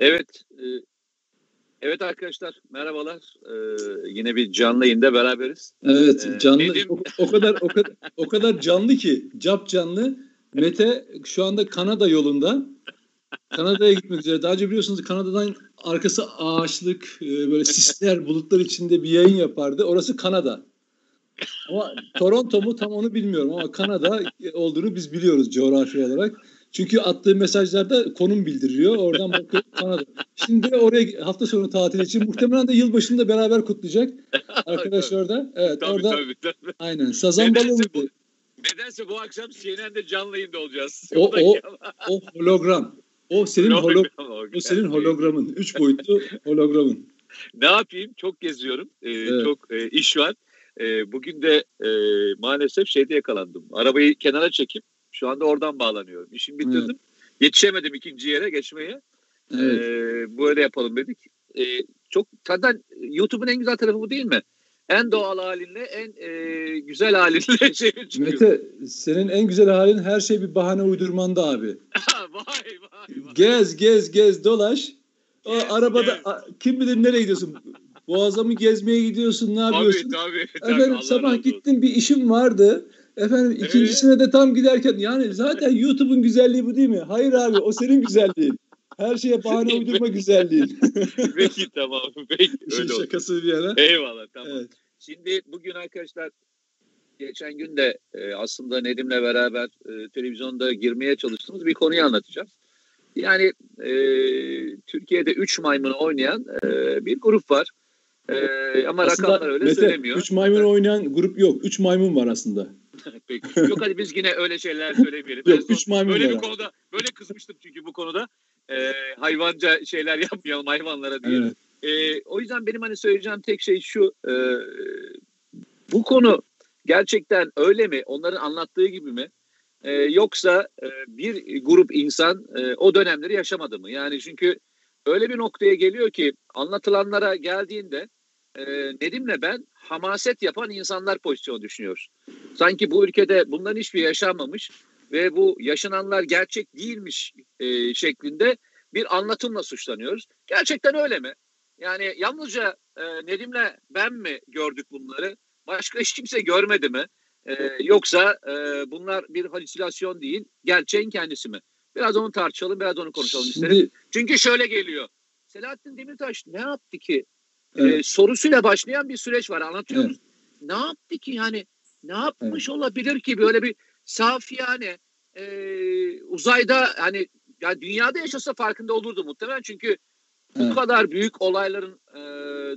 Evet. E, evet arkadaşlar merhabalar. E, yine bir canlı yayında beraberiz. Evet e, canlı. Nedim... O, o kadar o kadar o kadar canlı ki cap canlı. Mete şu anda Kanada yolunda. Kanada'ya gitmek üzere. Daha önce biliyorsunuz Kanada'dan arkası ağaçlık, e, böyle sisler, bulutlar içinde bir yayın yapardı. Orası Kanada. Ama Toronto mu tam onu bilmiyorum ama Kanada olduğunu biz biliyoruz coğrafi olarak. Çünkü attığı mesajlarda konum bildiriyor. Oradan bakıyor Kanada. Şimdi oraya hafta sonu tatil için muhtemelen de yılbaşında beraber kutlayacak arkadaşlar da. Evet tabii, orada. Tabii, tabii. Aynen. Sazan balığı bu, nedense bu akşam CNN'de canlı yayında olacağız. O, o, o hologram. O senin hologram. o senin hologramın. Üç boyutlu hologramın. Ne yapayım? Çok geziyorum. Ee, evet. Çok e, iş var. E, bugün de e, maalesef şeyde yakalandım. Arabayı kenara çekip şu anda oradan bağlanıyorum. İşimi bitirdim. Evet. Yetişemedim ikinci yere geçmeye. Evet. E, böyle yapalım dedik. E, çok zaten YouTube'un en güzel tarafı bu değil mi? En doğal halinle, en e, güzel halinle şey çıkıyor. Mete, senin en güzel halin her şey bir bahane uydurmanda abi. vay, vay vay. Gez, gez, gez, dolaş. O arabada yes. kim bilir nereye gidiyorsun? Boğaz'a mı gezmeye gidiyorsun? Ne yapıyorsun? Tabii tabii. Efendim Allah sabah gittim bir işim vardı. Efendim ikincisine de tam giderken yani zaten YouTube'un güzelliği bu değil mi? Hayır abi o senin güzelliğin. Her şeye bahane uydurma güzelliğin. Peki tamam. Peki, İşin öyle şakası bir yana. Eyvallah tamam. Evet. Şimdi bugün arkadaşlar geçen gün de e, aslında Nedim'le beraber e, televizyonda girmeye çalıştığımız bir konuyu anlatacağız. Yani e, Türkiye'de 3 maymunu oynayan e, bir grup var. Ee, ama aslında rakamlar öyle Mete, söylemiyor. Üç maymun oynayan grup yok. Üç maymun var aslında. Peki. Yok hadi biz yine öyle şeyler söylemeyelim. yok maymun böyle var. bir konuda böyle kızmıştım çünkü bu konuda e, hayvanca şeyler yapmayalım hayvanlara diye. Evet. E, o yüzden benim hani söyleyeceğim tek şey şu. E, bu konu gerçekten öyle mi? Onların anlattığı gibi mi? E, yoksa e, bir grup insan e, o dönemleri yaşamadı mı? Yani çünkü öyle bir noktaya geliyor ki anlatılanlara geldiğinde e, Nedim'le ben hamaset yapan insanlar pozisyonu düşünüyoruz. Sanki bu ülkede bundan hiçbir yaşanmamış ve bu yaşananlar gerçek değilmiş e, şeklinde bir anlatımla suçlanıyoruz. Gerçekten öyle mi? Yani yalnızca e, Nedim'le ben mi gördük bunları? Başka hiç kimse görmedi mi? E, yoksa e, bunlar bir halüsinasyon değil, gerçeğin kendisi mi? Biraz onu tartışalım, biraz onu konuşalım Şimdi, isterim. Çünkü şöyle geliyor. Selahattin Demirtaş ne yaptı ki? Ee, evet. Sorusuyla başlayan bir süreç var. Anlatıyoruz. Evet. Ne yaptı ki yani? Ne yapmış evet. olabilir ki böyle bir safiyane e, uzayda hani yani dünyada yaşasa farkında olurdu muhtemelen çünkü bu evet. kadar büyük olayların e,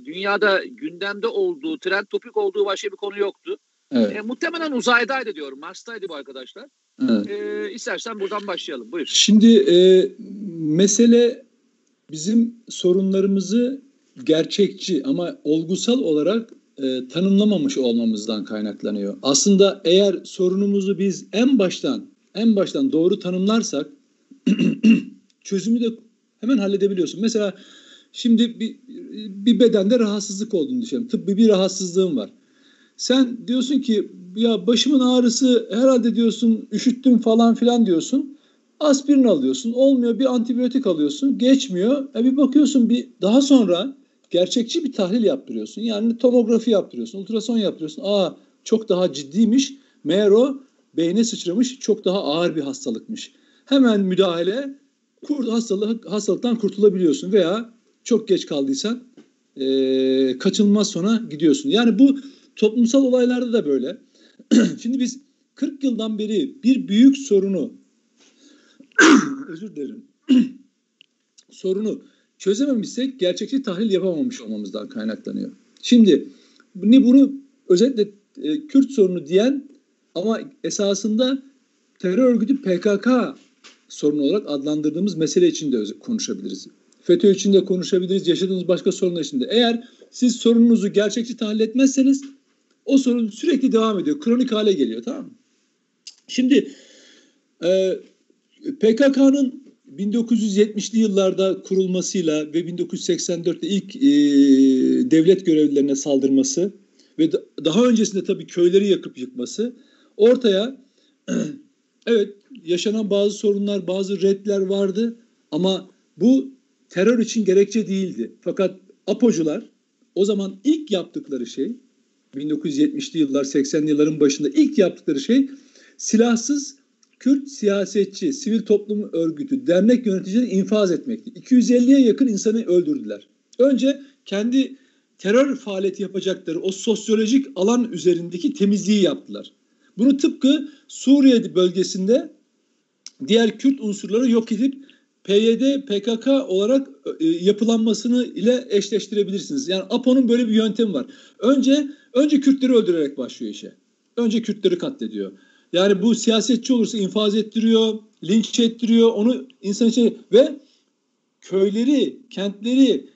dünyada gündemde olduğu, trend topik olduğu başka bir konu yoktu. Evet. E, muhtemelen uzaydaydı diyorum. Mars'taydı bu arkadaşlar. Evet. E, istersen buradan başlayalım. Buyur. Şimdi e, mesele bizim sorunlarımızı gerçekçi ama olgusal olarak e, tanımlamamış olmamızdan kaynaklanıyor. Aslında eğer sorunumuzu biz en baştan en baştan doğru tanımlarsak çözümü de hemen halledebiliyorsun. Mesela şimdi bir, bir bedende rahatsızlık olduğunu düşünelim. Tıbbi bir rahatsızlığın var. Sen diyorsun ki ya başımın ağrısı herhalde diyorsun üşüttüm falan filan diyorsun. Aspirin alıyorsun. Olmuyor bir antibiyotik alıyorsun. Geçmiyor. E bir bakıyorsun bir daha sonra gerçekçi bir tahlil yaptırıyorsun. Yani tomografi yaptırıyorsun. Ultrason yaptırıyorsun. Aa çok daha ciddiymiş. Meğer o beyne sıçramış çok daha ağır bir hastalıkmış. Hemen müdahale kurt hastalık, hastalıktan kurtulabiliyorsun veya çok geç kaldıysan e, kaçınılmaz sona gidiyorsun. Yani bu toplumsal olaylarda da böyle. Şimdi biz 40 yıldan beri bir büyük sorunu özür dilerim sorunu çözememişsek gerçekçi tahlil yapamamış olmamızdan kaynaklanıyor. Şimdi ne bunu özellikle e, Kürt sorunu diyen ama esasında terör örgütü PKK sorunu olarak adlandırdığımız mesele için de konuşabiliriz. FETÖ için de konuşabiliriz, yaşadığımız başka sorunlar için de. Eğer siz sorununuzu gerçekçi tahlil etmezseniz o sorun sürekli devam ediyor. Kronik hale geliyor tamam mı? Şimdi e, PKK'nın 1970'li yıllarda kurulmasıyla ve 1984'te ilk e, devlet görevlilerine saldırması ve da, daha öncesinde tabii köyleri yakıp yıkması ortaya evet yaşanan bazı sorunlar, bazı redler vardı ama bu terör için gerekçe değildi. Fakat APO'cular o zaman ilk yaptıkları şey 1970'li yıllar 80'li yılların başında ilk yaptıkları şey silahsız Kürt siyasetçi, sivil toplum örgütü, dernek yöneticilerini infaz etmekti. 250'ye yakın insanı öldürdüler. Önce kendi terör faaliyeti yapacakları o sosyolojik alan üzerindeki temizliği yaptılar. Bunu tıpkı Suriye bölgesinde diğer Kürt unsurları yok edip PYD, PKK olarak e, yapılanmasını ile eşleştirebilirsiniz. Yani APO'nun böyle bir yöntemi var. Önce önce Kürtleri öldürerek başlıyor işe. Önce Kürtleri katlediyor. Yani bu siyasetçi olursa infaz ettiriyor, linç ettiriyor, onu insan içine ve köyleri, kentleri,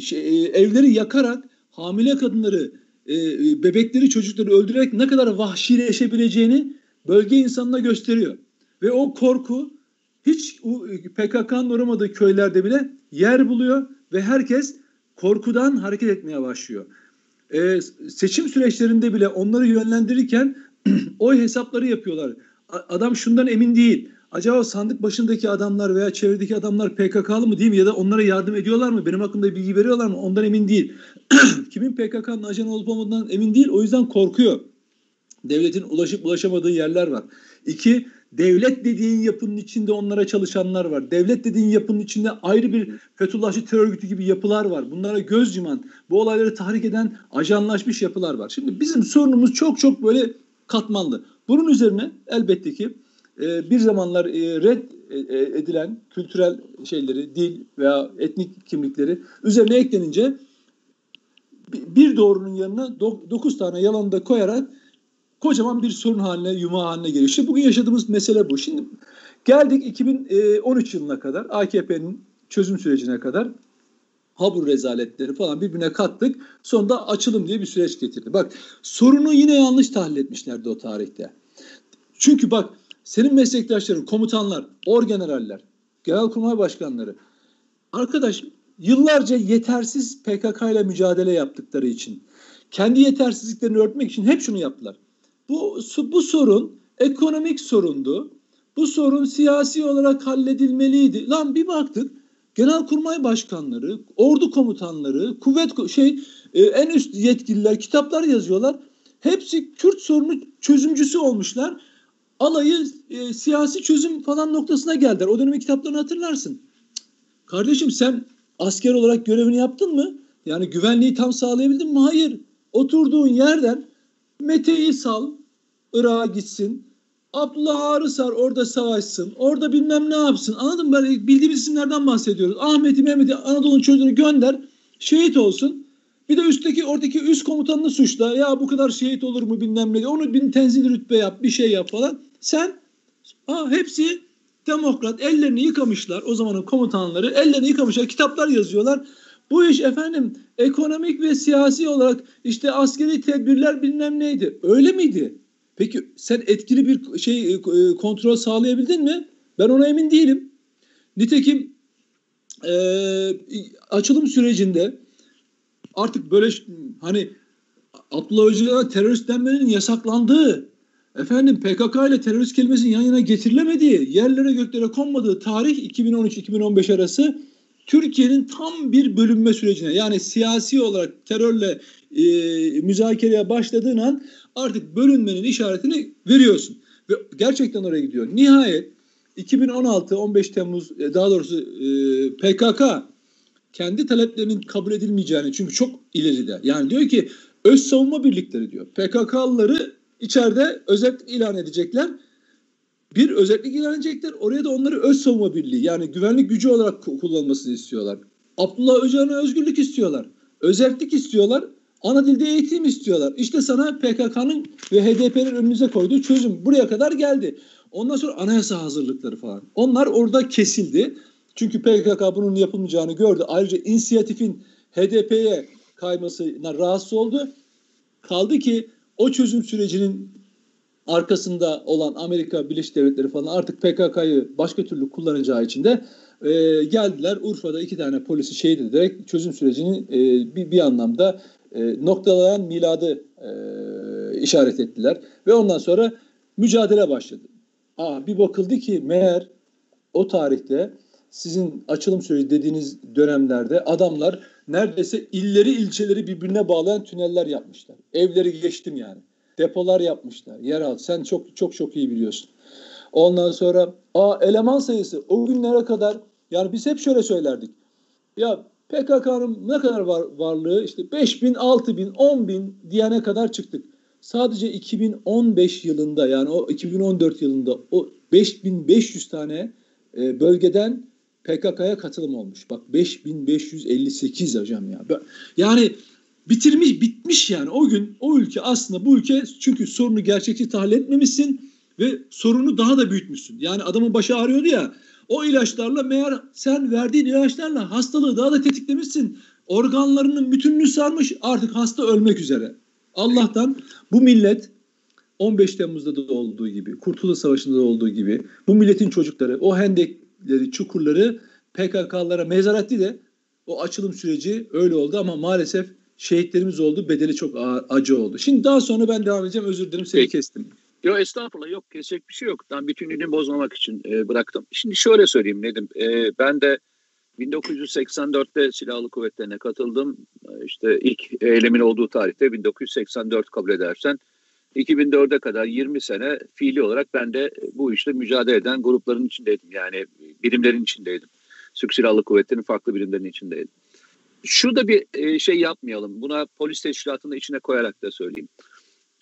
şey, e, evleri yakarak hamile kadınları, e, e, bebekleri, çocukları öldürerek ne kadar vahşileşebileceğini bölge insanına gösteriyor. Ve o korku hiç PKK'nın uğramadığı köylerde bile yer buluyor ve herkes korkudan hareket etmeye başlıyor. Ee, seçim süreçlerinde bile onları yönlendirirken oy hesapları yapıyorlar. Adam şundan emin değil. Acaba sandık başındaki adamlar veya çevredeki adamlar PKK'lı mı değil mi? Ya da onlara yardım ediyorlar mı? Benim hakkında bilgi veriyorlar mı? Ondan emin değil. Kimin PKK'nın ajan olup olmadığından emin değil. O yüzden korkuyor. Devletin ulaşıp ulaşamadığı yerler var. İki, devlet dediğin yapının içinde onlara çalışanlar var. Devlet dediğin yapının içinde ayrı bir Fethullahçı terör örgütü gibi yapılar var. Bunlara göz yuman, bu olayları tahrik eden ajanlaşmış yapılar var. Şimdi bizim sorunumuz çok çok böyle katmanlı. Bunun üzerine elbette ki e, bir zamanlar e, red e, e, edilen kültürel şeyleri, dil veya etnik kimlikleri üzerine eklenince bir doğrunun yanına dokuz tane yalanı da koyarak kocaman bir sorun haline, yuma haline geliyor. İşte bugün yaşadığımız mesele bu. Şimdi geldik 2013 yılına kadar, AKP'nin çözüm sürecine kadar habur rezaletleri falan birbirine kattık. Sonunda açılım diye bir süreç getirdi. Bak sorunu yine yanlış tahlil etmişlerdi o tarihte. Çünkü bak senin meslektaşların, komutanlar, orgeneraller, genelkurmay başkanları arkadaş yıllarca yetersiz PKK ile mücadele yaptıkları için kendi yetersizliklerini örtmek için hep şunu yaptılar. Bu, bu sorun ekonomik sorundu. Bu sorun siyasi olarak halledilmeliydi. Lan bir baktık genelkurmay başkanları, ordu komutanları, kuvvet şey e, en üst yetkililer kitaplar yazıyorlar. Hepsi Kürt sorunu çözümcüsü olmuşlar. Alayı e, siyasi çözüm falan noktasına geldiler. O dönemin kitaplarını hatırlarsın. Kardeşim sen asker olarak görevini yaptın mı? Yani güvenliği tam sağlayabildin mi? Hayır. Oturduğun yerden Mete'yi sal, Irak'a gitsin. Abdullah Arısar orada savaşsın. Orada bilmem ne yapsın. Anladın mı? Böyle bildiğimiz isimlerden bahsediyoruz. Ahmet'i, Mehmet'i Anadolu'nun çocuğunu gönder. Şehit olsun. Bir de üstteki oradaki üst komutanını suçla. Ya bu kadar şehit olur mu bilmem ne. Onu bir tenzil rütbe yap, bir şey yap falan. Sen ha, hepsi demokrat. Ellerini yıkamışlar. O zamanın komutanları ellerini yıkamışlar. Kitaplar yazıyorlar. Bu iş efendim ekonomik ve siyasi olarak işte askeri tedbirler bilmem neydi. Öyle miydi? Peki sen etkili bir şey e, e, kontrol sağlayabildin mi? Ben ona emin değilim. Nitekim e, açılım sürecinde artık böyle hani Abdullah Öcalan'a terörist denmenin yasaklandığı, efendim PKK ile terörist kelimesinin yan yana getirilemediği, yerlere göklere konmadığı tarih 2013-2015 arası Türkiye'nin tam bir bölünme sürecine yani siyasi olarak terörle e, müzakereye başladığın an artık bölünmenin işaretini veriyorsun. Ve gerçekten oraya gidiyor. Nihayet 2016 15 Temmuz e, daha doğrusu e, PKK kendi taleplerinin kabul edilmeyeceğini çünkü çok ileride. Yani diyor ki öz savunma birlikleri diyor. PKK'lıları içeride özel ilan edecekler. Bir özellik ilan edecekler. Oraya da onları öz savunma birliği yani güvenlik gücü olarak kullanılmasını istiyorlar. Abdullah Öcalan'a özgürlük istiyorlar. Özellik istiyorlar. Ana dilde eğitim istiyorlar. İşte sana PKK'nın ve HDP'nin önünüze koyduğu çözüm. Buraya kadar geldi. Ondan sonra anayasa hazırlıkları falan. Onlar orada kesildi. Çünkü PKK bunun yapılmayacağını gördü. Ayrıca inisiyatifin HDP'ye kaymasına rahatsız oldu. Kaldı ki o çözüm sürecinin arkasında olan Amerika Birleşik Devletleri falan artık PKK'yı başka türlü kullanacağı için de e, geldiler. Urfa'da iki tane polisi şehit ederek çözüm sürecini e, bir, bir anlamda e, noktalayan miladı e, işaret ettiler. Ve ondan sonra mücadele başladı. Aa, bir bakıldı ki meğer o tarihte sizin açılım süreci dediğiniz dönemlerde adamlar neredeyse illeri ilçeleri birbirine bağlayan tüneller yapmışlar. Evleri geçtim yani. Depolar yapmışlar. Yeraltı. Sen çok çok çok iyi biliyorsun. Ondan sonra a eleman sayısı o günlere kadar yani biz hep şöyle söylerdik. Ya PKK'nın ne kadar var, varlığı işte 5 bin, 6 bin, 10 bin diyene kadar çıktık. Sadece 2015 yılında yani o 2014 yılında o 5500 tane e, bölgeden PKK'ya katılım olmuş. Bak 5558 hocam ya. Yani bitirmiş, bitmiş yani. O gün o ülke aslında bu ülke çünkü sorunu gerçekçi tahlil etmemişsin ve sorunu daha da büyütmüşsün. Yani adamın başı ağrıyordu ya o ilaçlarla meğer sen verdiğin ilaçlarla hastalığı daha da tetiklemişsin. Organlarının bütününü sarmış artık hasta ölmek üzere. Allah'tan bu millet 15 Temmuz'da da olduğu gibi, Kurtuluş Savaşı'nda da olduğu gibi bu milletin çocukları o hendekleri, çukurları PKK'lara mezar etti de o açılım süreci öyle oldu ama maalesef şehitlerimiz oldu. Bedeli çok acı oldu. Şimdi daha sonra ben devam edeceğim. Özür dilerim seni Peki. kestim. Yok estağfurullah yok kesecek bir şey yok. Ben bütünlüğünü bozmamak için e, bıraktım. Şimdi şöyle söyleyeyim Nedim. E, ben de 1984'te silahlı kuvvetlerine katıldım. E, işte ilk eylemin olduğu tarihte 1984 kabul edersen 2004'e kadar 20 sene fiili olarak ben de bu işte mücadele eden grupların içindeydim. Yani birimlerin içindeydim. Türk Silahlı Kuvvetleri'nin farklı birimlerinin içindeydim. Şurada bir e, şey yapmayalım. Buna polis teşkilatını içine koyarak da söyleyeyim.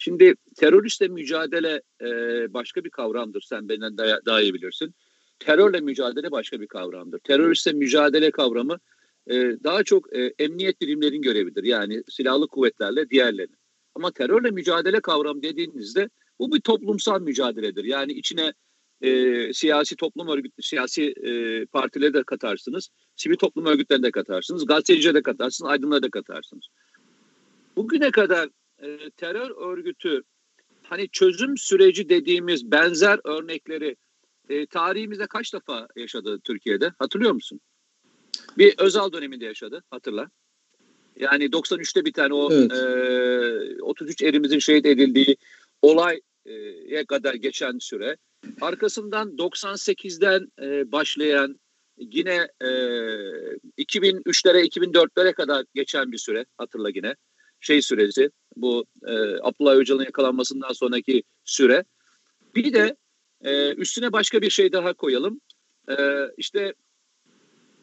Şimdi teröristle mücadele e, başka bir kavramdır. Sen benden daha, daha iyi bilirsin. Terörle mücadele başka bir kavramdır. Teröristle mücadele kavramı e, daha çok e, emniyet birimlerin görevidir. Yani silahlı kuvvetlerle diğerleri. Ama terörle mücadele kavramı dediğinizde bu bir toplumsal mücadeledir. Yani içine e, siyasi toplum örgütü, siyasi e, partileri de katarsınız. Sivil toplum örgütlerine de katarsınız. Gazetecileri de katarsınız. Aydınları da katarsınız. Bugüne kadar e, terör örgütü hani çözüm süreci dediğimiz benzer örnekleri e, tarihimizde kaç defa yaşadı Türkiye'de? Hatırlıyor musun? Bir Özal döneminde yaşadı hatırla. Yani 93'te bir tane o evet. e, 33 erimizin şehit edildiği olaya kadar geçen süre. Arkasından 98'den e, başlayan yine e, 2003'lere 2004'lere kadar geçen bir süre hatırla yine şey süresi bu e, Abdullah Öcalan'ın yakalanmasından sonraki süre. Bir de e, üstüne başka bir şey daha koyalım. E, işte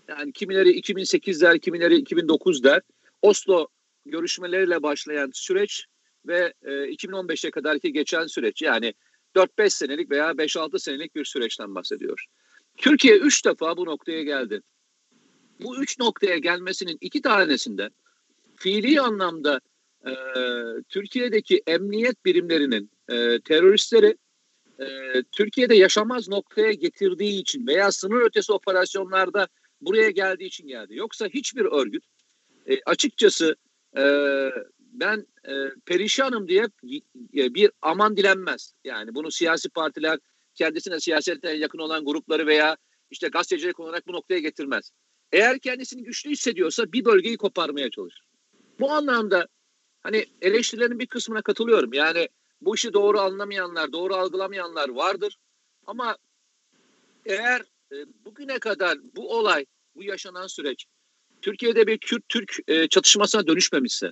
yani kimileri 2008 der, kimileri 2009 der. Oslo görüşmeleriyle başlayan süreç ve e, 2015'e kadarki geçen süreç yani 4-5 senelik veya 5-6 senelik bir süreçten bahsediyor. Türkiye 3 defa bu noktaya geldi. Bu 3 noktaya gelmesinin iki tanesinde fiili anlamda e, Türkiye'deki emniyet birimlerinin e, teröristleri e, Türkiye'de yaşamaz noktaya getirdiği için veya sınır ötesi operasyonlarda buraya geldiği için geldi. Yoksa hiçbir örgüt e, açıkçası e, ben e, perişanım diye e, bir aman dilenmez. Yani bunu siyasi partiler kendisine siyasete yakın olan grupları veya işte gazetecilik olarak bu noktaya getirmez. Eğer kendisini güçlü hissediyorsa bir bölgeyi koparmaya çalışır. Bu anlamda hani eleştirilerin bir kısmına katılıyorum. Yani bu işi doğru anlamayanlar, doğru algılamayanlar vardır. Ama eğer e, bugüne kadar bu olay, bu yaşanan süreç Türkiye'de bir Kürt-Türk e, çatışmasına dönüşmemişse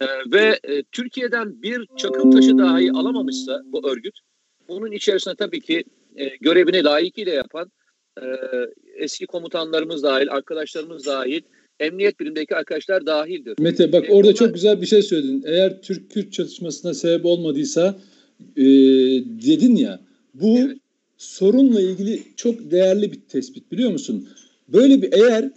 e, ve e, Türkiye'den bir çakıl taşı dahi alamamışsa bu örgüt, bunun içerisinde tabii ki e, görevini layıkıyla yapan e, eski komutanlarımız dahil, arkadaşlarımız dahil, emniyet birimindeki arkadaşlar dahildir. Mete bak e, orada onlar... çok güzel bir şey söyledin. Eğer Türk-Kürt çatışmasına sebep olmadıysa e, dedin ya bu evet. sorunla ilgili çok değerli bir tespit biliyor musun? Böyle bir eğer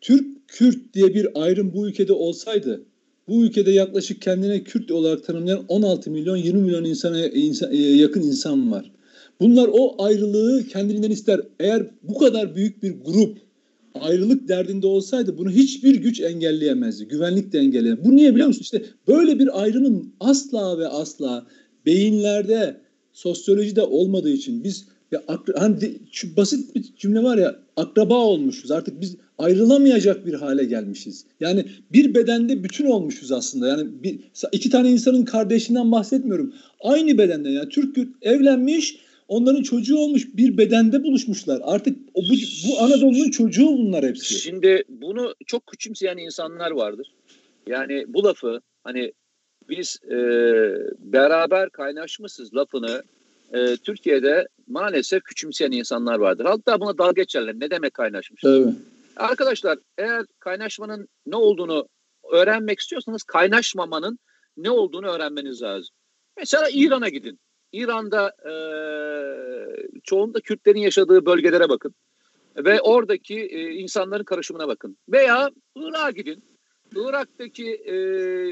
Türk-Kürt diye bir ayrım bu ülkede olsaydı bu ülkede yaklaşık kendine Kürt olarak tanımlayan 16 milyon 20 milyon insana insan, e, yakın insan var. Bunlar o ayrılığı kendinden ister. Eğer bu kadar büyük bir grup ayrılık derdinde olsaydı bunu hiçbir güç engelleyemezdi. Güvenlik de engelleyemez. Bu niye biliyor musun? İşte böyle bir ayrımın asla ve asla beyinlerde, sosyolojide olmadığı için biz ya hani şu basit bir cümle var ya akraba olmuşuz. Artık biz ayrılamayacak bir hale gelmişiz. Yani bir bedende bütün olmuşuz aslında. Yani bir iki tane insanın kardeşinden bahsetmiyorum. Aynı bedende yani Türk evlenmiş onların çocuğu olmuş bir bedende buluşmuşlar. Artık o, bu, bu Anadolu'nun çocuğu bunlar hepsi. Şimdi bunu çok küçümseyen insanlar vardır. Yani bu lafı hani biz e, beraber kaynaşmışız lafını e, Türkiye'de maalesef küçümseyen insanlar vardır. Hatta buna dalga geçerler. Ne demek kaynaşmış? Tabii. Arkadaşlar eğer kaynaşmanın ne olduğunu öğrenmek istiyorsanız kaynaşmamanın ne olduğunu öğrenmeniz lazım. Mesela İran'a gidin. İran'da e, çoğunda Kürtlerin yaşadığı bölgelere bakın. Ve oradaki e, insanların karışımına bakın. Veya Irak'a gidin. Irak'taki e,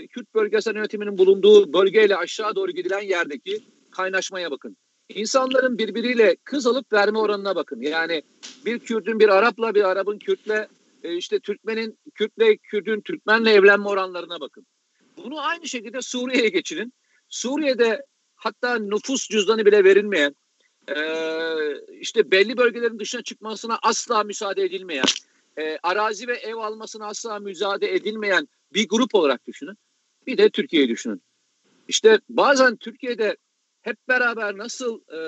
Kürt bölgesel yönetiminin bulunduğu bölgeyle aşağı doğru gidilen yerdeki kaynaşmaya bakın. İnsanların birbiriyle kız alıp verme oranına bakın. Yani bir Kürt'ün bir Arap'la bir Arap'ın Kürt'le e, işte Türkmen'in Kürt'le Kürt'ün Türkmen'le evlenme oranlarına bakın. Bunu aynı şekilde Suriye'ye geçirin. Suriye'de hatta nüfus cüzdanı bile verilmeyen e, işte belli bölgelerin dışına çıkmasına asla müsaade edilmeyen e, arazi ve ev almasına asla müsaade edilmeyen bir grup olarak düşünün. Bir de Türkiye'yi düşünün. İşte bazen Türkiye'de hep beraber nasıl e,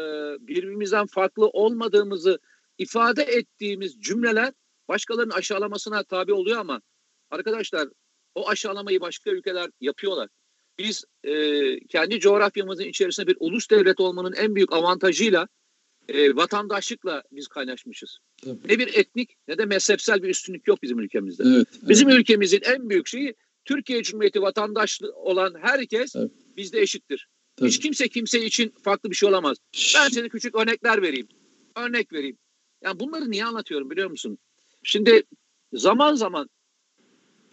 birbirimizden farklı olmadığımızı ifade ettiğimiz cümleler başkalarının aşağılamasına tabi oluyor ama arkadaşlar o aşağılamayı başka ülkeler yapıyorlar. Biz e, kendi coğrafyamızın içerisinde bir ulus devlet olmanın en büyük avantajıyla e, vatandaşlıkla biz kaynaşmışız. Tabii. Ne bir etnik ne de mezhepsel bir üstünlük yok bizim ülkemizde. Evet, bizim evet. ülkemizin en büyük şeyi Türkiye Cumhuriyeti vatandaşlı olan herkes evet. bizde eşittir. Tabii. Hiç kimse kimse için farklı bir şey olamaz. Ben size küçük örnekler vereyim. Örnek vereyim. Yani bunları niye anlatıyorum biliyor musun? Şimdi zaman zaman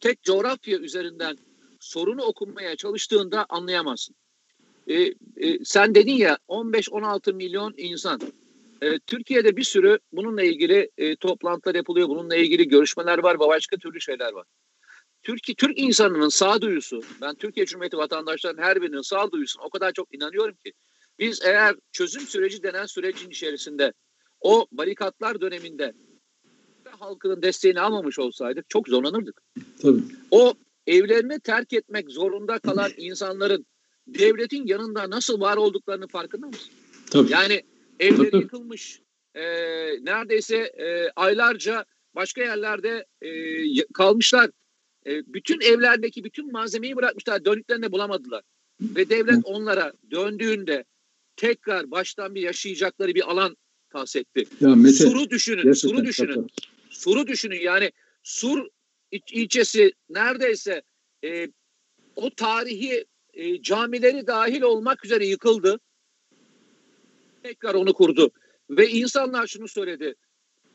tek coğrafya üzerinden sorunu okunmaya çalıştığında anlayamazsın. E, e, sen dedin ya 15-16 milyon insan. E, Türkiye'de bir sürü bununla ilgili e, toplantılar yapılıyor. Bununla ilgili görüşmeler var ve başka türlü şeyler var. Türk, Türk insanının sağduyusu, ben Türkiye Cumhuriyeti vatandaşlarının her birinin sağduyusuna o kadar çok inanıyorum ki biz eğer çözüm süreci denen sürecin içerisinde o barikatlar döneminde halkının desteğini almamış olsaydık çok zorlanırdık. Tabii. O evlerini terk etmek zorunda kalan insanların devletin yanında nasıl var olduklarını farkında mısın? Tabii. Yani evleri Tabii. yıkılmış, e, neredeyse e, aylarca başka yerlerde e, kalmışlar. E, bütün evlerdeki bütün malzemeyi bırakmışlar, döndüklerinde bulamadılar. Ve devlet onlara döndüğünde tekrar baştan bir yaşayacakları bir alan tahsis etti. Ya Mete, Sur'u düşünün, Sur'u düşünün. Sur'u düşünün yani Sur ilçesi neredeyse e, o tarihi e, camileri dahil olmak üzere yıkıldı. Tekrar onu kurdu. Ve insanlar şunu söyledi.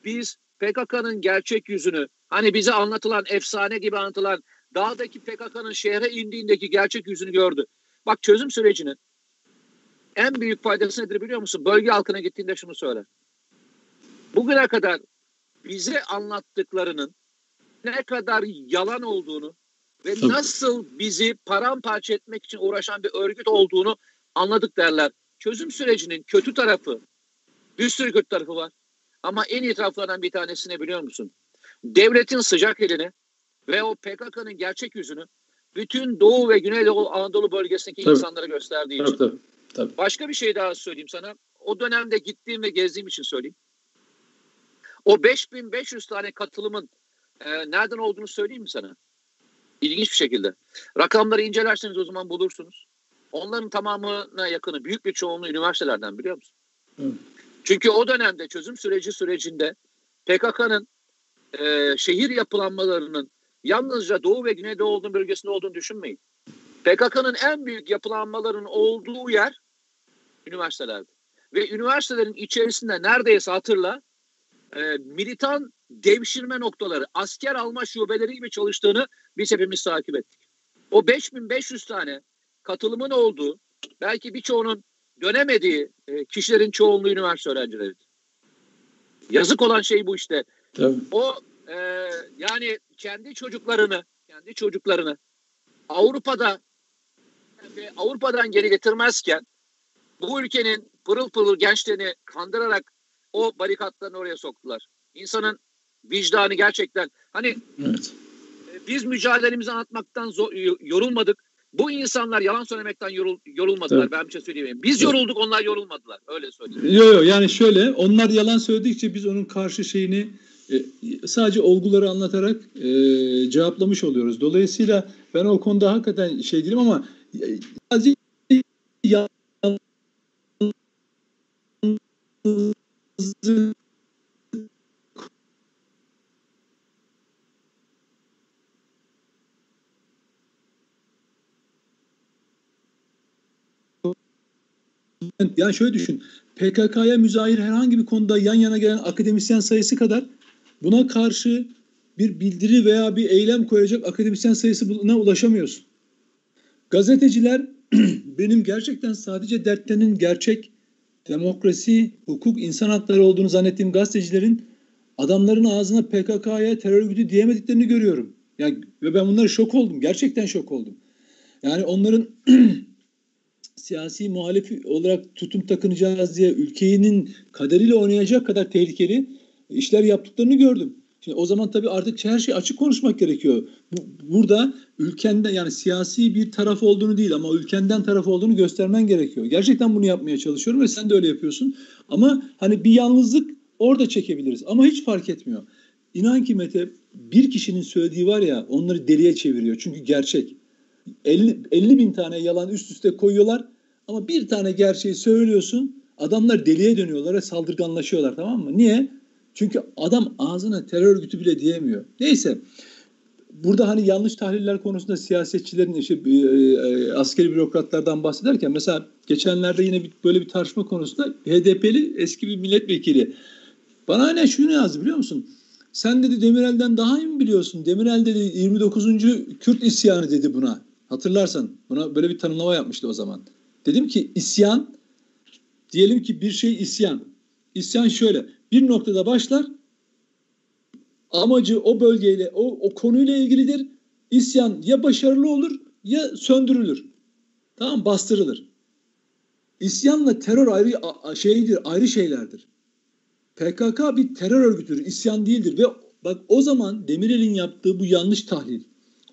Biz PKK'nın gerçek yüzünü hani bize anlatılan efsane gibi anlatılan dağdaki PKK'nın şehre indiğindeki gerçek yüzünü gördü. Bak çözüm sürecinin en büyük faydası nedir biliyor musun? Bölge halkına gittiğinde şunu söyle. Bugüne kadar bize anlattıklarının ne kadar yalan olduğunu ve Tabii. nasıl bizi paramparça etmek için uğraşan bir örgüt olduğunu anladık derler. Çözüm sürecinin kötü tarafı, bir sürü kötü tarafı var. Ama en iyi taraflardan bir tanesini biliyor musun? Devletin sıcak elini ve o PKK'nın gerçek yüzünü bütün Doğu ve Güneydoğu Anadolu bölgesindeki tabii. insanlara gösterdiği için. Tabii, tabii. Başka bir şey daha söyleyeyim sana. O dönemde gittiğim ve gezdiğim için söyleyeyim. O 5500 tane katılımın e, nereden olduğunu söyleyeyim mi sana? İlginç bir şekilde. Rakamları incelerseniz o zaman bulursunuz. Onların tamamına yakını büyük bir çoğunluğu üniversitelerden biliyor musun? Hı. Çünkü o dönemde çözüm süreci sürecinde PKK'nın e, şehir yapılanmalarının yalnızca Doğu ve Güneydoğu bölgesinde olduğunu düşünmeyin. PKK'nın en büyük yapılanmaların olduğu yer üniversitelerdi. Ve üniversitelerin içerisinde neredeyse hatırla e, militan devşirme noktaları, asker alma şubeleri gibi çalıştığını biz hepimiz takip ettik. O 5500 tane katılımın olduğu, belki birçoğunun dönemediği e, kişilerin çoğunluğu üniversite öğrencileriydi. Yazık olan şey bu işte. Tabii. O e, yani kendi çocuklarını, kendi çocuklarını Avrupa'da Avrupa'dan geri getirmezken bu ülkenin pırıl pırıl gençlerini kandırarak o barikatlarını oraya soktular. İnsanın vicdanı gerçekten hani evet. E, biz mücadelemizi anlatmaktan yorulmadık. Bu insanlar yalan söylemekten yorul, yorulmadılar. Evet. Ben bir şey söyleyeyim. Biz yorulduk onlar yorulmadılar. Öyle söyleyeyim. Yok yok yani şöyle onlar yalan söyledikçe biz onun karşı şeyini e, sadece olguları anlatarak e, cevaplamış oluyoruz. Dolayısıyla ben o konuda hakikaten şey değilim ama e, sadece yalan yani şöyle düşün. PKK'ya müzahir herhangi bir konuda yan yana gelen akademisyen sayısı kadar buna karşı bir bildiri veya bir eylem koyacak akademisyen sayısına ulaşamıyorsun. Gazeteciler benim gerçekten sadece dertlerinin gerçek demokrasi, hukuk, insan hakları olduğunu zannettiğim gazetecilerin adamların ağzına PKK'ya terör örgütü diyemediklerini görüyorum. Yani ve ben bunları şok oldum. Gerçekten şok oldum. Yani onların siyasi muhalif olarak tutum takınacağız diye ülkenin kaderiyle oynayacak kadar tehlikeli işler yaptıklarını gördüm. Şimdi o zaman tabii artık her şey açık konuşmak gerekiyor. Bu, burada ülkende yani siyasi bir taraf olduğunu değil ama ülkenden taraf olduğunu göstermen gerekiyor. Gerçekten bunu yapmaya çalışıyorum ve sen de öyle yapıyorsun. Ama hani bir yalnızlık orada çekebiliriz ama hiç fark etmiyor. İnan ki Mete bir kişinin söylediği var ya onları deliye çeviriyor. Çünkü gerçek. 50, 50 bin tane yalan üst üste koyuyorlar ama bir tane gerçeği söylüyorsun adamlar deliye dönüyorlar ve saldırganlaşıyorlar tamam mı? Niye? Çünkü adam ağzına terör örgütü bile diyemiyor. Neyse burada hani yanlış tahliller konusunda siyasetçilerin işte e, askeri bürokratlardan bahsederken mesela geçenlerde yine bir, böyle bir tartışma konusunda HDP'li eski bir milletvekili bana ne şunu yazdı biliyor musun? Sen dedi Demirel'den daha iyi mi biliyorsun? Demirel dedi 29. Kürt isyanı dedi buna. Hatırlarsan buna böyle bir tanımlama yapmıştı o zaman. Dedim ki isyan diyelim ki bir şey isyan. İsyan şöyle bir noktada başlar amacı o bölgeyle o, o konuyla ilgilidir. İsyan ya başarılı olur ya söndürülür. Tamam bastırılır. İsyanla terör ayrı şeydir, ayrı şeylerdir. PKK bir terör örgütüdür, isyan değildir ve bak o zaman Demirel'in yaptığı bu yanlış tahlil.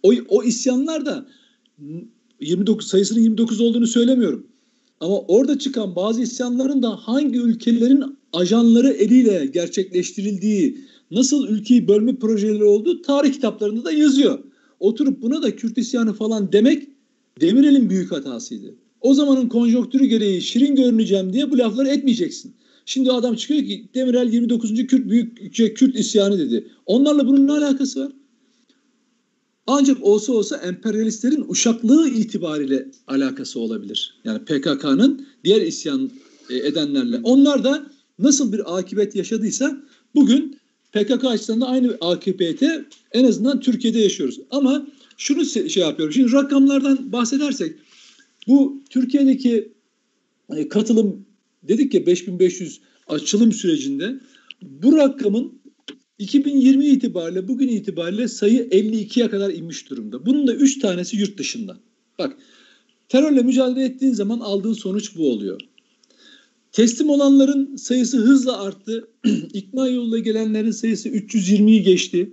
O, o isyanlar da 29 sayısının 29 olduğunu söylemiyorum. Ama orada çıkan bazı isyanların da hangi ülkelerin ajanları eliyle gerçekleştirildiği, nasıl ülkeyi bölme projeleri olduğu tarih kitaplarında da yazıyor. Oturup buna da Kürt isyanı falan demek Demirel'in büyük hatasıydı. O zamanın konjonktürü gereği şirin görüneceğim diye bu lafları etmeyeceksin. Şimdi adam çıkıyor ki Demirel 29. Kürt büyük Kürt isyanı dedi. Onlarla bunun ne alakası var? Ancak olsa olsa emperyalistlerin uşaklığı itibariyle alakası olabilir. Yani PKK'nın diğer isyan e, edenlerle. Onlar da nasıl bir akıbet yaşadıysa bugün PKK açısından da aynı akıbete en azından Türkiye'de yaşıyoruz. Ama şunu şey yapıyorum. Şimdi rakamlardan bahsedersek bu Türkiye'deki e, katılım dedik ya 5500 açılım sürecinde bu rakamın 2020 itibariyle bugün itibariyle sayı 52'ye kadar inmiş durumda. Bunun da 3 tanesi yurt dışında. Bak terörle mücadele ettiğin zaman aldığın sonuç bu oluyor. Teslim olanların sayısı hızla arttı. İkna yoluyla gelenlerin sayısı 320'yi geçti.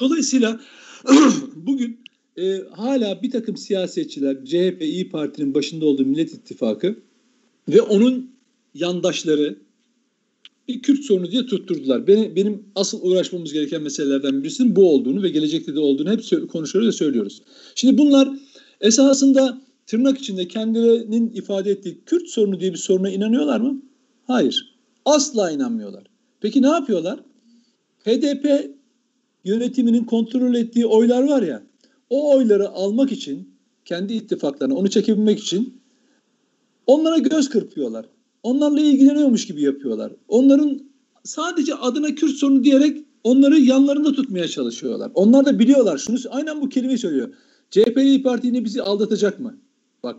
Dolayısıyla bugün e, hala bir takım siyasetçiler CHP, İyi Parti'nin başında olduğu Millet İttifakı ve onun yandaşları bir Kürt sorunu diye tutturdular. Benim, benim asıl uğraşmamız gereken meselelerden birisinin bu olduğunu ve gelecekte de olduğunu hep konuşuyoruz ve söylüyoruz. Şimdi bunlar esasında tırnak içinde kendilerinin ifade ettiği Kürt sorunu diye bir soruna inanıyorlar mı? Hayır. Asla inanmıyorlar. Peki ne yapıyorlar? HDP yönetiminin kontrol ettiği oylar var ya, o oyları almak için, kendi ittifaklarına onu çekebilmek için onlara göz kırpıyorlar onlarla ilgileniyormuş gibi yapıyorlar. Onların sadece adına Kürt sorunu diyerek onları yanlarında tutmaya çalışıyorlar. Onlar da biliyorlar şunu aynen bu kelimeyi söylüyor. CHP Parti yine bizi aldatacak mı? Bak.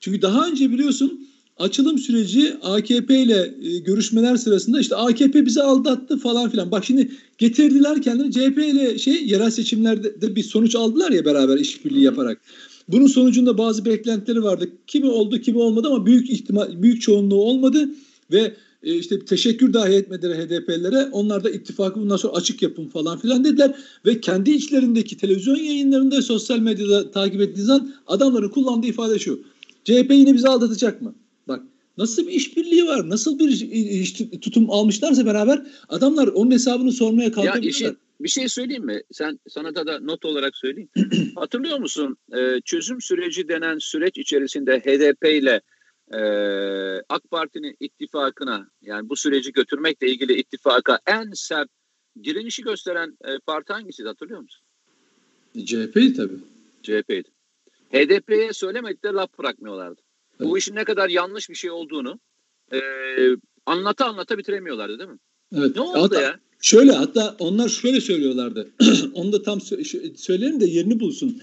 Çünkü daha önce biliyorsun açılım süreci AKP ile e, görüşmeler sırasında işte AKP bizi aldattı falan filan. Bak şimdi getirdiler kendini CHP ile şey yerel seçimlerde de bir sonuç aldılar ya beraber işbirliği yaparak. Bunun sonucunda bazı beklentileri vardı. Kimi oldu, kimi olmadı ama büyük ihtimal büyük çoğunluğu olmadı ve e, işte teşekkür dahi etmediler HDP'lere. Onlar da ittifakı bundan sonra açık yapın falan filan dediler. Ve kendi içlerindeki televizyon yayınlarında sosyal medyada takip ettiğiniz zaman adamların kullandığı ifade şu. CHP yine bizi aldatacak mı? Bak nasıl bir işbirliği var, nasıl bir iş, tutum almışlarsa beraber adamlar onun hesabını sormaya kalkabilirler. Ya işin, bir şey söyleyeyim mi? Sen sana da, da not olarak söyleyeyim. Hatırlıyor musun? Ee, çözüm süreci denen süreç içerisinde HDP ile e, AK Parti'nin ittifakına yani bu süreci götürmekle ilgili ittifaka en sert direnişi gösteren e, parti hangisiydi hatırlıyor musun? CHP'ydi tabii. CHP'ydi. HDP'ye söylemedikleri laf bırakmıyorlardı. Evet. Bu işin ne kadar yanlış bir şey olduğunu e, anlata anlata bitiremiyorlardı değil mi? Evet. Ne oldu hatta, ya? Şöyle hatta onlar şöyle söylüyorlardı. Onu da tam sö- söylerim de yerini bulsun.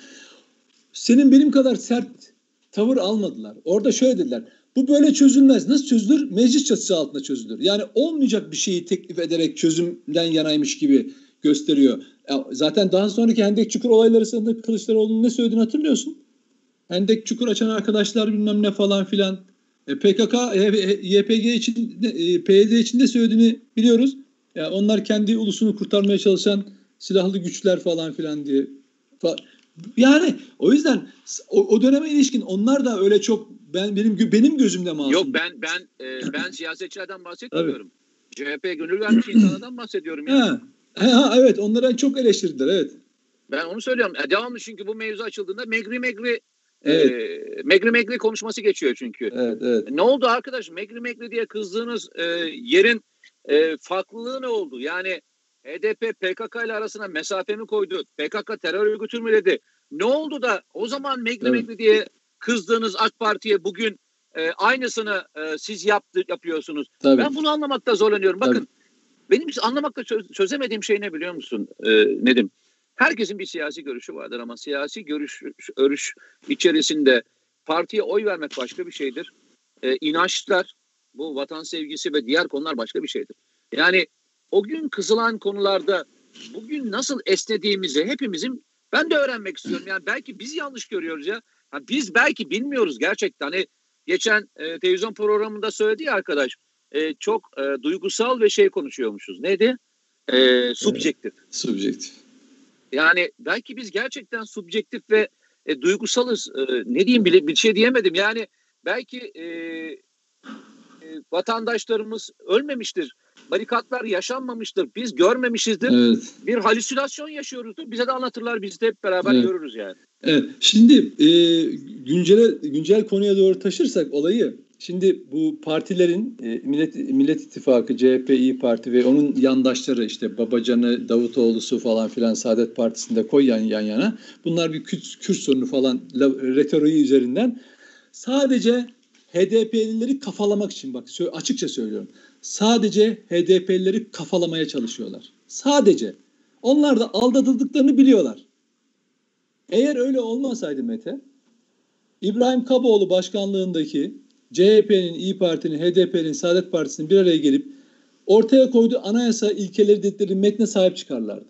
Senin benim kadar sert tavır almadılar. Orada şöyle dediler. Bu böyle çözülmez. Nasıl çözülür? Meclis çatısı altında çözülür. Yani olmayacak bir şeyi teklif ederek çözümden yanaymış gibi gösteriyor. Zaten daha sonraki Hendek Çukur olayları sırasında Kılıçdaroğlu'nun ne söylediğini hatırlıyorsun. Hendek Çukur açan arkadaşlar bilmem ne falan filan. E, PKK, YPG için, e, PYD için de söylediğini biliyoruz. Ya onlar kendi ulusunu kurtarmaya çalışan silahlı güçler falan filan diye. Yani o yüzden o, o döneme ilişkin onlar da öyle çok ben benim benim gözümde masum. Yok ben ben e, ben siyasetçilerden bahsetmiyorum. CHP gönül vermiş insanlardan bahsediyorum. Yani. Ha. Ha, evet onlara çok eleştirdiler evet. Ben onu söylüyorum. E, devamlı çünkü bu mevzu açıldığında Megri Megri e, evet. e, Megri Megri konuşması geçiyor çünkü. Evet, evet. Ne oldu arkadaş? Megri Megri diye kızdığınız e, yerin e, farklılığı ne oldu? Yani HDP PKK ile arasına mesafe mi koydu? PKK terör örgütü mü dedi? Ne oldu da o zaman Megri evet. Megri diye kızdığınız AK Parti'ye bugün e, aynısını e, siz yaptı, yapıyorsunuz. Tabii. Ben bunu anlamakta zorlanıyorum. Bakın Tabii. benim anlamakta çöz, çözemediğim şey ne biliyor musun e, Nedim? Herkesin bir siyasi görüşü vardır ama siyasi görüş, görüş içerisinde partiye oy vermek başka bir şeydir. E, inançlar, bu vatan sevgisi ve diğer konular başka bir şeydir. Yani o gün kızılan konularda bugün nasıl esnediğimizi hepimizin ben de öğrenmek istiyorum. Yani belki biz yanlış görüyoruz ya. Ha, biz belki bilmiyoruz gerçekten. Hani geçen e, televizyon programında söyledi ya arkadaş. E, çok e, duygusal ve şey konuşuyormuşuz. Neydi? E, subjektif. Evet, subjektif. Yani belki biz gerçekten subjektif ve e, duygusalız. E, ne diyeyim bile bir şey diyemedim. Yani belki e, e, vatandaşlarımız ölmemiştir barikatlar yaşanmamıştır. Biz görmemişizdir. Evet. Bir halüsinasyon yaşıyoruzdur. Bize de anlatırlar. Biz de hep beraber evet. görürüz yani. Evet. Şimdi e, güncel güncel konuya doğru taşırsak olayı Şimdi bu partilerin e, Millet Millet İttifakı, CHP, İyi Parti ve onun yandaşları işte Babacan'ı, Davutoğlu'su falan filan Saadet Partisi'nde koy yan, yan yana. Bunlar bir Kürt, Kürt sorunu falan retoriği üzerinden sadece HDP'lileri kafalamak için bak açıkça söylüyorum sadece HDP'lileri kafalamaya çalışıyorlar. Sadece. Onlar da aldatıldıklarını biliyorlar. Eğer öyle olmasaydı Mete, İbrahim Kaboğlu başkanlığındaki CHP'nin, İyi Parti'nin, HDP'nin, Saadet Partisi'nin bir araya gelip ortaya koyduğu anayasa ilkeleri dedikleri metne sahip çıkarlardı.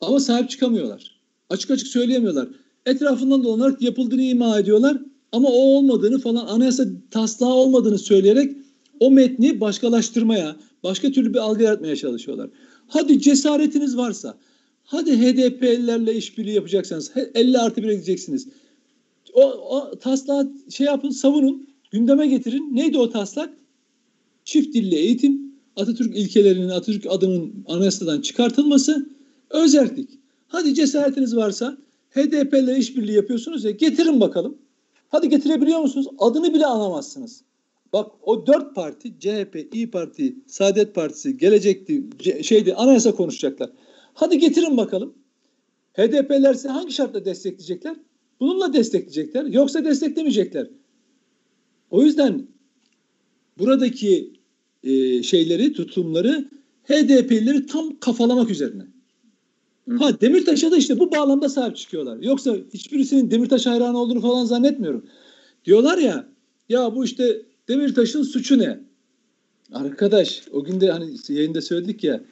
Ama sahip çıkamıyorlar. Açık açık söyleyemiyorlar. Etrafından dolanarak yapıldığını ima ediyorlar ama o olmadığını falan anayasa taslağı olmadığını söyleyerek o metni başkalaştırmaya, başka türlü bir algı yaratmaya çalışıyorlar. Hadi cesaretiniz varsa, hadi HDP'lilerle işbirliği yapacaksanız 50 artı 1'e gideceksiniz. O, o taslağı şey yapın, savunun, gündeme getirin. Neydi o taslak? Çift dilli eğitim, Atatürk ilkelerinin, Atatürk adının anayasadan çıkartılması, özellik. Hadi cesaretiniz varsa HDP'le işbirliği yapıyorsunuz ya getirin bakalım. Hadi getirebiliyor musunuz? Adını bile anamazsınız. Bak o dört parti CHP, İyi Parti, Saadet Partisi, Gelecekti, şeydi anayasa konuşacaklar. Hadi getirin bakalım. HDP'ler size hangi şartla destekleyecekler? Bununla destekleyecekler. Yoksa desteklemeyecekler. O yüzden buradaki e, şeyleri, tutumları HDP'lileri tam kafalamak üzerine. Ha Demirtaş'a da işte bu bağlamda sahip çıkıyorlar. Yoksa hiçbirisinin Demirtaş hayranı olduğunu falan zannetmiyorum. Diyorlar ya ya bu işte Demirtaş'ın suçu ne? Arkadaş o gün de hani yayında söyledik ya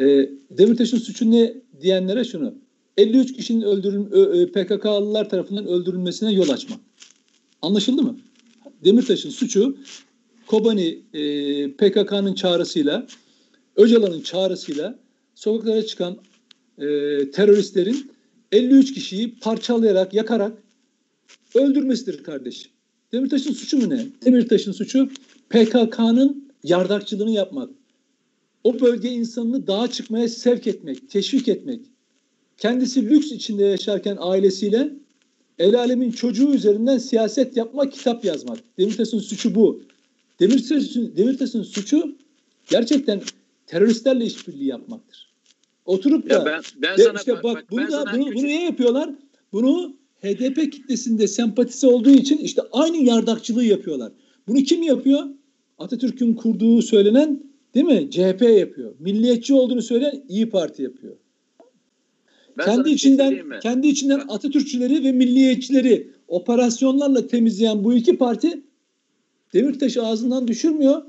e, Demirtaş'ın suçu ne diyenlere şunu 53 kişinin öldürül PKK'lılar tarafından öldürülmesine yol açmak. Anlaşıldı mı? Demirtaş'ın suçu Kobani e, PKK'nın çağrısıyla, Öcalan'ın çağrısıyla sokaklara çıkan e, teröristlerin 53 kişiyi parçalayarak, yakarak öldürmesidir kardeşim. Demirtaş'ın suçu mu ne? Demirtaş'ın suçu PKK'nın yardakçılığını yapmak. O bölge insanını dağa çıkmaya sevk etmek, teşvik etmek. Kendisi lüks içinde yaşarken ailesiyle el alemin çocuğu üzerinden siyaset yapmak, kitap yazmak. Demirtaş'ın suçu bu. Demirtaş'ın Demirtaş'ın suçu gerçekten teröristlerle işbirliği yapmaktır. Oturup da ya ben, ben sana, işte bak, bak, bak bunu da bunu, küçük- bunu niye yapıyorlar? Bunu HDP kitlesinde sempatisi olduğu için işte aynı yardakçılığı yapıyorlar. Bunu kim yapıyor? Atatürk'ün kurduğu söylenen değil mi? CHP yapıyor. Milliyetçi olduğunu söyleyen İyi Parti yapıyor. ben kendi şey içinden mi? kendi içinden Ben- Atatürkçüleri ve milliyetçileri operasyonlarla temizleyen bu iki parti Demirtaş'ı ağzından düşürmüyor.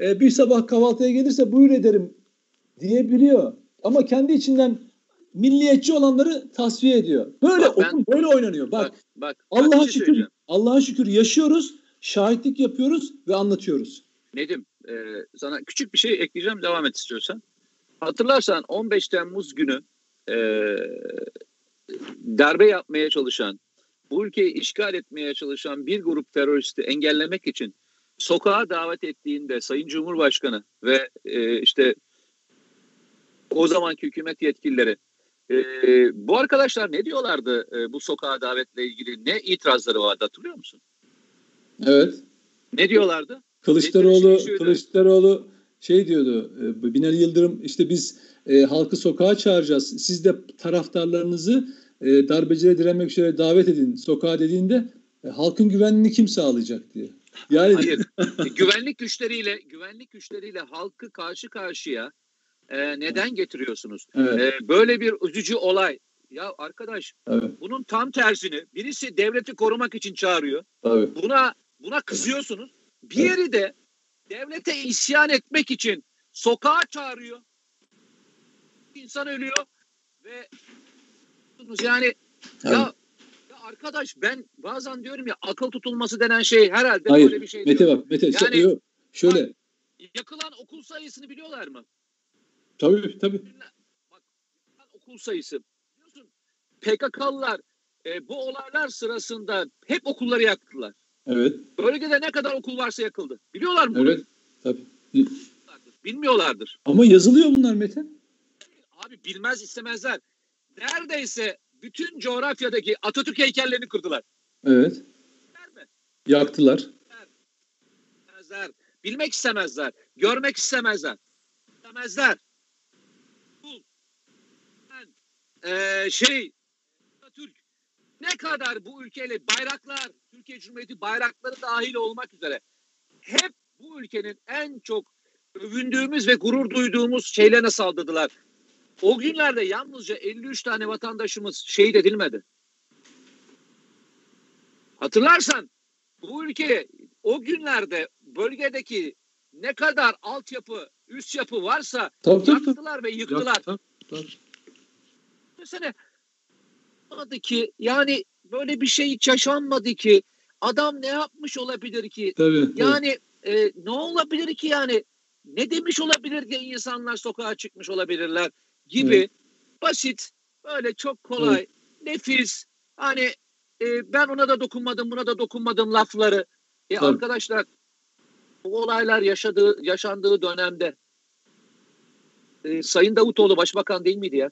Ee, bir sabah kahvaltıya gelirse buyur ederim diyebiliyor. Ama kendi içinden milliyetçi olanları tasfiye ediyor. Böyle Bak ben- böyle oynanıyor. Bak, Bak, bak, Allah'a şey şükür. Allah'a şükür yaşıyoruz, şahitlik yapıyoruz ve anlatıyoruz. Nedim, e, sana küçük bir şey ekleyeceğim, devam et istiyorsan. Hatırlarsan 15 Temmuz günü e, darbe yapmaya çalışan, bu ülkeyi işgal etmeye çalışan bir grup teröristi engellemek için sokağa davet ettiğinde Sayın Cumhurbaşkanı ve e, işte o zamanki hükümet yetkilileri e, bu arkadaşlar ne diyorlardı e, bu sokağa davetle ilgili ne itirazları vardı hatırlıyor musun? Evet. Ne diyorlardı? Kılıçdaroğlu. Kılıçdaroğlu şey diyordu. e, Binali Yıldırım işte biz e, halkı sokağa çağıracağız. Siz de taraftarlarınızı e, darbecilere direnmek üzere davet edin sokağa dediğinde e, halkın güvenliğini kim sağlayacak diye. Yani Hayır. E, güvenlik güçleriyle güvenlik güçleriyle halkı karşı karşıya e, neden getiriyorsunuz? evet, E, böyle bir üzücü olay. Ya arkadaş evet, bunun tam tersini birisi devleti korumak için çağırıyor. tabii. Buna buna kızıyorsunuz. Bir yeri de devlete isyan etmek için sokağa çağırıyor. İnsan ölüyor ve yani ya, ya arkadaş ben bazen diyorum ya akıl tutulması denen şey herhalde Hayır. böyle bir şey Mete diyor. bak Mete Yani- şöyle, şöyle Yakılan okul sayısını biliyorlar mı? Tabii tabii. Bak okul sayısı. Biliyorsun PKK'lılar e, bu olaylar sırasında hep okulları yaktılar. Evet. Bölgede ne kadar okul varsa yakıldı. Biliyorlar mı? bunu? Evet. Tabii. Bilmiyorlardır. Ama yazılıyor bunlar Mete. Abi bilmez istemezler. Neredeyse bütün coğrafyadaki Atatürk heykellerini kırdılar. Evet. Bilmezler? Yaktılar. istemezler. Bilmek istemezler. Görmek istemezler. İstemezler. Bu eee, şey Türk ne kadar bu ülkeyle bayraklar, Türkiye Cumhuriyeti bayrakları dahil olmak üzere hep bu ülkenin en çok övündüğümüz ve gurur duyduğumuz şeylerine saldırdılar. O günlerde yalnızca 53 tane vatandaşımız şehit edilmedi. Hatırlarsan bu ülke o günlerde bölgedeki ne kadar altyapı, üst yapı varsa Tabii tabii. tabii. yaktılar ve yıktılar. Tabii, tabii. Mesela olmadı ki yani böyle bir şey hiç yaşanmadı ki adam ne yapmış olabilir ki? Tabii. Yani e, ne olabilir ki yani? Ne demiş olabilir diye insanlar sokağa çıkmış olabilirler gibi Evet. basit böyle çok kolay nefis hani e, ben ona da dokunmadım buna da dokunmadım lafları. E, Tabii. arkadaşlar bu olaylar yaşadığı yaşandığı dönemde e, Sayın Davutoğlu başbakan değil miydi ya?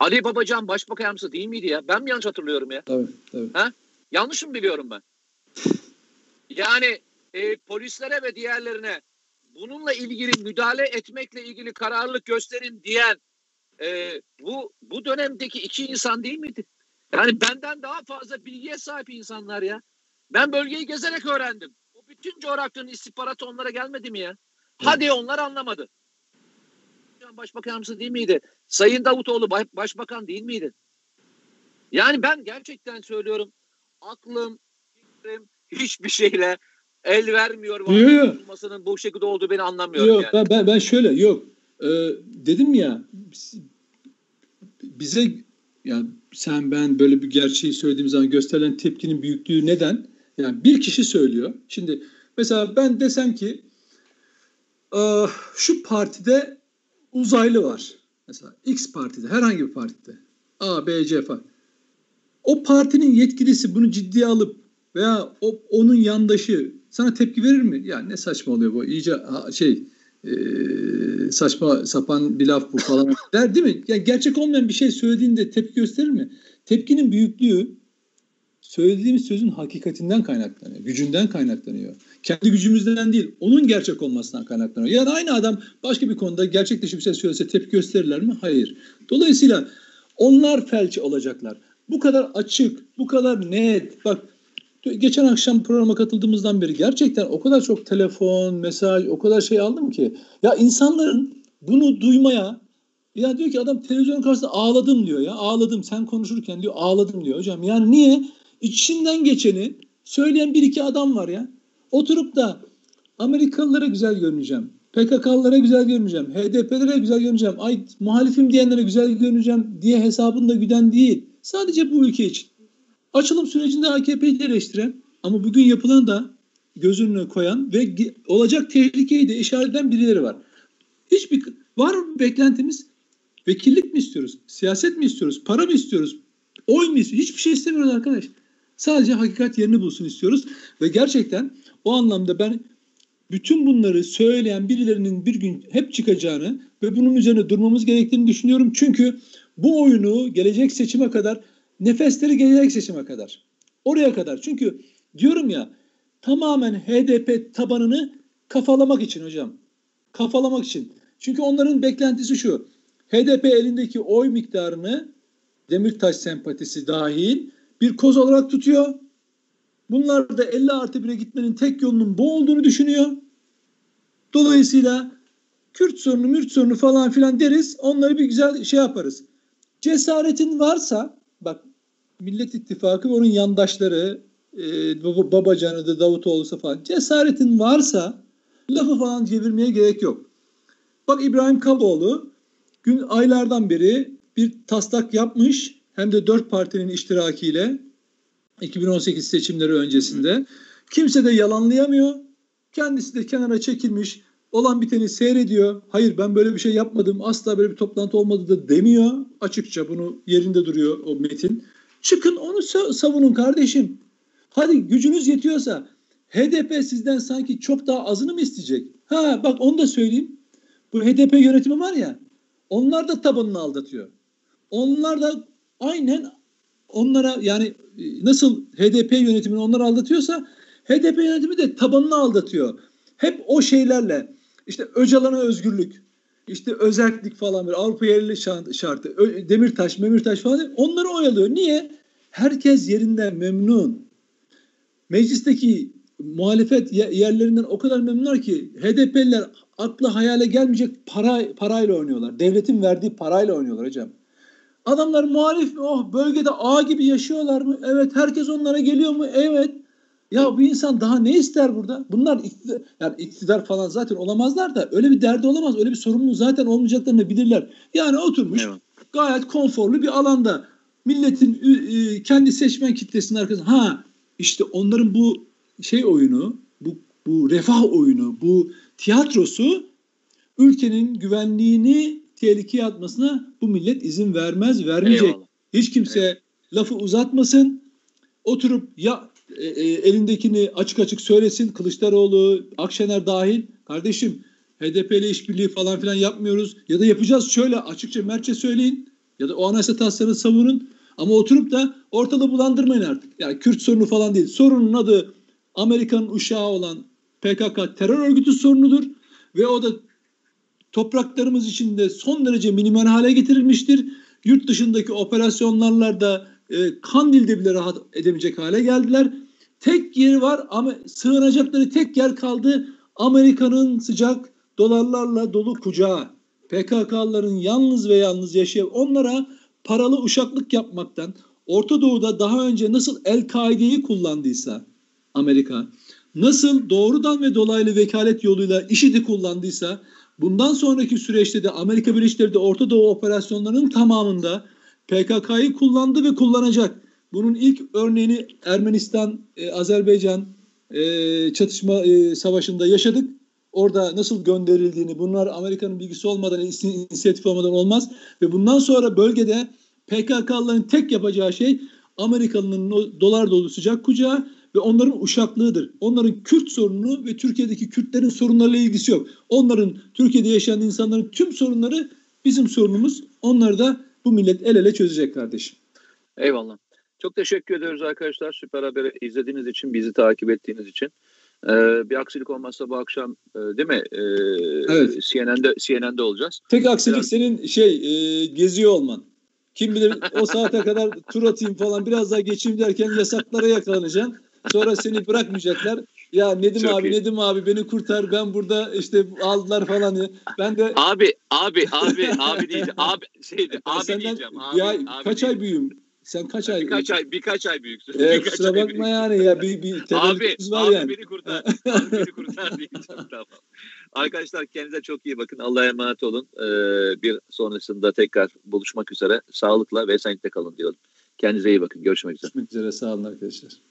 Ali Babacan başbakan yardımcısı değil miydi ya? Ben mi yanlış hatırlıyorum ya? Tabii, tabii. Yanlış mı biliyorum ben? Yani e, polislere ve diğerlerine bununla ilgili müdahale etmekle ilgili kararlılık gösterin diyen e, bu bu dönemdeki iki insan değil miydi? Yani benden daha fazla bilgiye sahip insanlar ya. Ben bölgeyi gezerek öğrendim. O bütün coğrafyanın istihbaratı onlara gelmedi mi ya? Hadi onlar anlamadı. Başbakan yardımcısı değil miydi? Sayın Davutoğlu baş- başbakan değil miydi? Yani ben gerçekten söylüyorum aklım, fikrim hiçbir şeyle el vermiyor. Yok, yok. Bu şekilde olduğu beni anlamıyorum Yok yani. ben, ben, ben şöyle yok. Ee, dedim ya biz- bize yani sen ben böyle bir gerçeği söylediğim zaman gösterilen tepkinin büyüklüğü neden? Yani bir kişi söylüyor. Şimdi Mesela ben desem ki şu partide uzaylı var. Mesela X partide herhangi bir partide A, B, C falan. O partinin yetkilisi bunu ciddiye alıp veya o, onun yandaşı sana tepki verir mi? Ya ne saçma oluyor bu iyice şey e, saçma sapan bir laf bu falan der değil mi? Ya gerçek olmayan bir şey söylediğinde tepki gösterir mi? Tepkinin büyüklüğü söylediğimiz sözün hakikatinden kaynaklanıyor, gücünden kaynaklanıyor. Kendi gücümüzden değil, onun gerçek olmasından kaynaklanıyor. Yani aynı adam başka bir konuda gerçek dışı bir şey söylese tepki gösterirler mi? Hayır. Dolayısıyla onlar felç olacaklar. Bu kadar açık, bu kadar net. Bak geçen akşam programa katıldığımızdan beri gerçekten o kadar çok telefon, mesaj, o kadar şey aldım ki. Ya insanların bunu duymaya ya diyor ki adam televizyon karşısında ağladım diyor ya. Ağladım sen konuşurken diyor ağladım diyor hocam. Yani niye? İçinden geçeni söyleyen bir iki adam var ya. Oturup da Amerikalılara güzel görüneceğim. PKK'lılara güzel görüneceğim. HDP'lere güzel görüneceğim. Ay muhalifim diyenlere güzel görüneceğim diye hesabında güden değil. Sadece bu ülke için. Açılım sürecinde AKP'yi eleştiren ama bugün yapılan da göz önüne koyan ve olacak tehlikeyi de işaret eden birileri var. Hiçbir var mı beklentimiz? Vekillik mi istiyoruz? Siyaset mi istiyoruz? Para mı istiyoruz? Oy mu istiyoruz? Hiçbir şey istemiyoruz arkadaş. Sadece hakikat yerini bulsun istiyoruz. Ve gerçekten o anlamda ben bütün bunları söyleyen birilerinin bir gün hep çıkacağını ve bunun üzerine durmamız gerektiğini düşünüyorum. Çünkü bu oyunu gelecek seçime kadar nefesleri gelecek seçime kadar. Oraya kadar. Çünkü diyorum ya tamamen HDP tabanını kafalamak için hocam. Kafalamak için. Çünkü onların beklentisi şu. HDP elindeki oy miktarını Demirtaş sempatisi dahil bir koz olarak tutuyor. Bunlar da 50 artı 1'e gitmenin tek yolunun bu olduğunu düşünüyor. Dolayısıyla Kürt sorunu, Mürt sorunu falan filan deriz. Onları bir güzel şey yaparız. Cesaretin varsa bak Millet İttifakı ve onun yandaşları e, Babacan'ı da Davutoğlu'sa falan cesaretin varsa lafı falan çevirmeye gerek yok. Bak İbrahim Kaboğlu gün aylardan beri bir taslak yapmış hem de dört partinin iştirakiyle 2018 seçimleri öncesinde. Kimse de yalanlayamıyor. Kendisi de kenara çekilmiş olan biteni seyrediyor. Hayır ben böyle bir şey yapmadım. Asla böyle bir toplantı olmadı da demiyor. Açıkça bunu yerinde duruyor o metin. Çıkın onu savunun kardeşim. Hadi gücünüz yetiyorsa HDP sizden sanki çok daha azını mı isteyecek? Ha bak onu da söyleyeyim. Bu HDP yönetimi var ya onlar da tabanını aldatıyor. Onlar da aynen onlara yani e, nasıl HDP yönetimini onlar aldatıyorsa HDP yönetimi de tabanını aldatıyor. Hep o şeylerle işte Öcalan'a özgürlük, işte özellik falan bir Avrupa yerli şartı, Demirtaş, Memirtaş falan onları oyalıyor. Niye? Herkes yerinden memnun. Meclisteki muhalefet yerlerinden o kadar memnunlar ki HDP'liler akla hayale gelmeyecek para, parayla oynuyorlar. Devletin verdiği parayla oynuyorlar hocam. Adamlar muhalif mi? Oh bölgede ağ gibi yaşıyorlar mı? Evet. Herkes onlara geliyor mu? Evet. Ya bu insan daha ne ister burada? Bunlar iktidar, yani iktidar falan zaten olamazlar da öyle bir derdi olamaz. Öyle bir sorumluluğu zaten olmayacaklarını bilirler. Yani oturmuş evet. gayet konforlu bir alanda milletin kendi seçmen kitlesinin arkasında ha işte onların bu şey oyunu, bu bu refah oyunu, bu tiyatrosu ülkenin güvenliğini tehlikeye atmasına bu millet izin vermez, vermeyecek. Eyvallah. Hiç kimse Eyvallah. lafı uzatmasın. Oturup ya e, e, elindekini açık açık söylesin. Kılıçdaroğlu, Akşener dahil. Kardeşim HDP ile işbirliği falan filan yapmıyoruz. Ya da yapacağız şöyle açıkça Mertçe söyleyin. Ya da o anayasa tasarını savunun. Ama oturup da ortalığı bulandırmayın artık. Yani Kürt sorunu falan değil. Sorunun adı Amerika'nın uşağı olan PKK terör örgütü sorunudur. Ve o da topraklarımız içinde son derece minimal hale getirilmiştir. Yurt dışındaki operasyonlarla da e, Kandil'de bile rahat edemeyecek hale geldiler. Tek yeri var ama sığınacakları tek yer kaldı. Amerika'nın sıcak dolarlarla dolu kucağı. PKK'ların yalnız ve yalnız yaşayan onlara paralı uşaklık yapmaktan Orta Doğu'da daha önce nasıl El-Kaide'yi kullandıysa Amerika, nasıl doğrudan ve dolaylı vekalet yoluyla IŞİD'i kullandıysa bundan sonraki süreçte de Amerika Birleşik Devletleri Orta Doğu operasyonlarının tamamında PKK'yı kullandı ve kullanacak. Bunun ilk örneğini Ermenistan, e, Azerbaycan, e, çatışma e, savaşında yaşadık. Orada nasıl gönderildiğini bunlar Amerika'nın bilgisi olmadan, inisiyatif olmadan olmaz. Ve bundan sonra bölgede PKK'ların tek yapacağı şey Amerikalı'nın dolar dolu sıcak kucağı ve onların uşaklığıdır. Onların Kürt sorunu ve Türkiye'deki Kürtlerin sorunlarıyla ilgisi yok. Onların Türkiye'de yaşayan insanların tüm sorunları bizim sorunumuz. Onları da bu millet el ele çözecek kardeşim. Eyvallah. Çok teşekkür ediyoruz arkadaşlar. Süper Haber'i izlediğiniz için, bizi takip ettiğiniz için. Ee, bir aksilik olmazsa bu akşam e, değil mi? Ee, evet. CNN'de, CNN'de olacağız. Tek aksilik Biraz... senin şey e, geziyor olman. Kim bilir o saate kadar tur atayım falan biraz daha geçeyim derken yasaklara yakalanacaksın. Sonra seni bırakmayacaklar. Ya Nedim Çok abi iyi. Nedim abi beni kurtar ben burada işte aldılar falan ya. Ben de abi abi abi abi diyeceğim. Abi şeydi abi senden, diyeceğim. Abi, ya abi kaç diyeceğim. ay büyüğüm? Sen kaç ay? Birkaç ay birkaç ay büyüksün. Ee, birkaç kusura bakma büyüksün. yani ya bir bir abi, var abi yani. beni kurtar. abi beni kurtar diyeceğim tamam. Arkadaşlar kendinize çok iyi bakın. Allah'a emanet olun. Ee, bir sonrasında tekrar buluşmak üzere. Sağlıkla ve esenlikle kalın diyorum. Kendinize iyi bakın. Görüşmek üzere. Görüşmek üzere. Sağ olun arkadaşlar.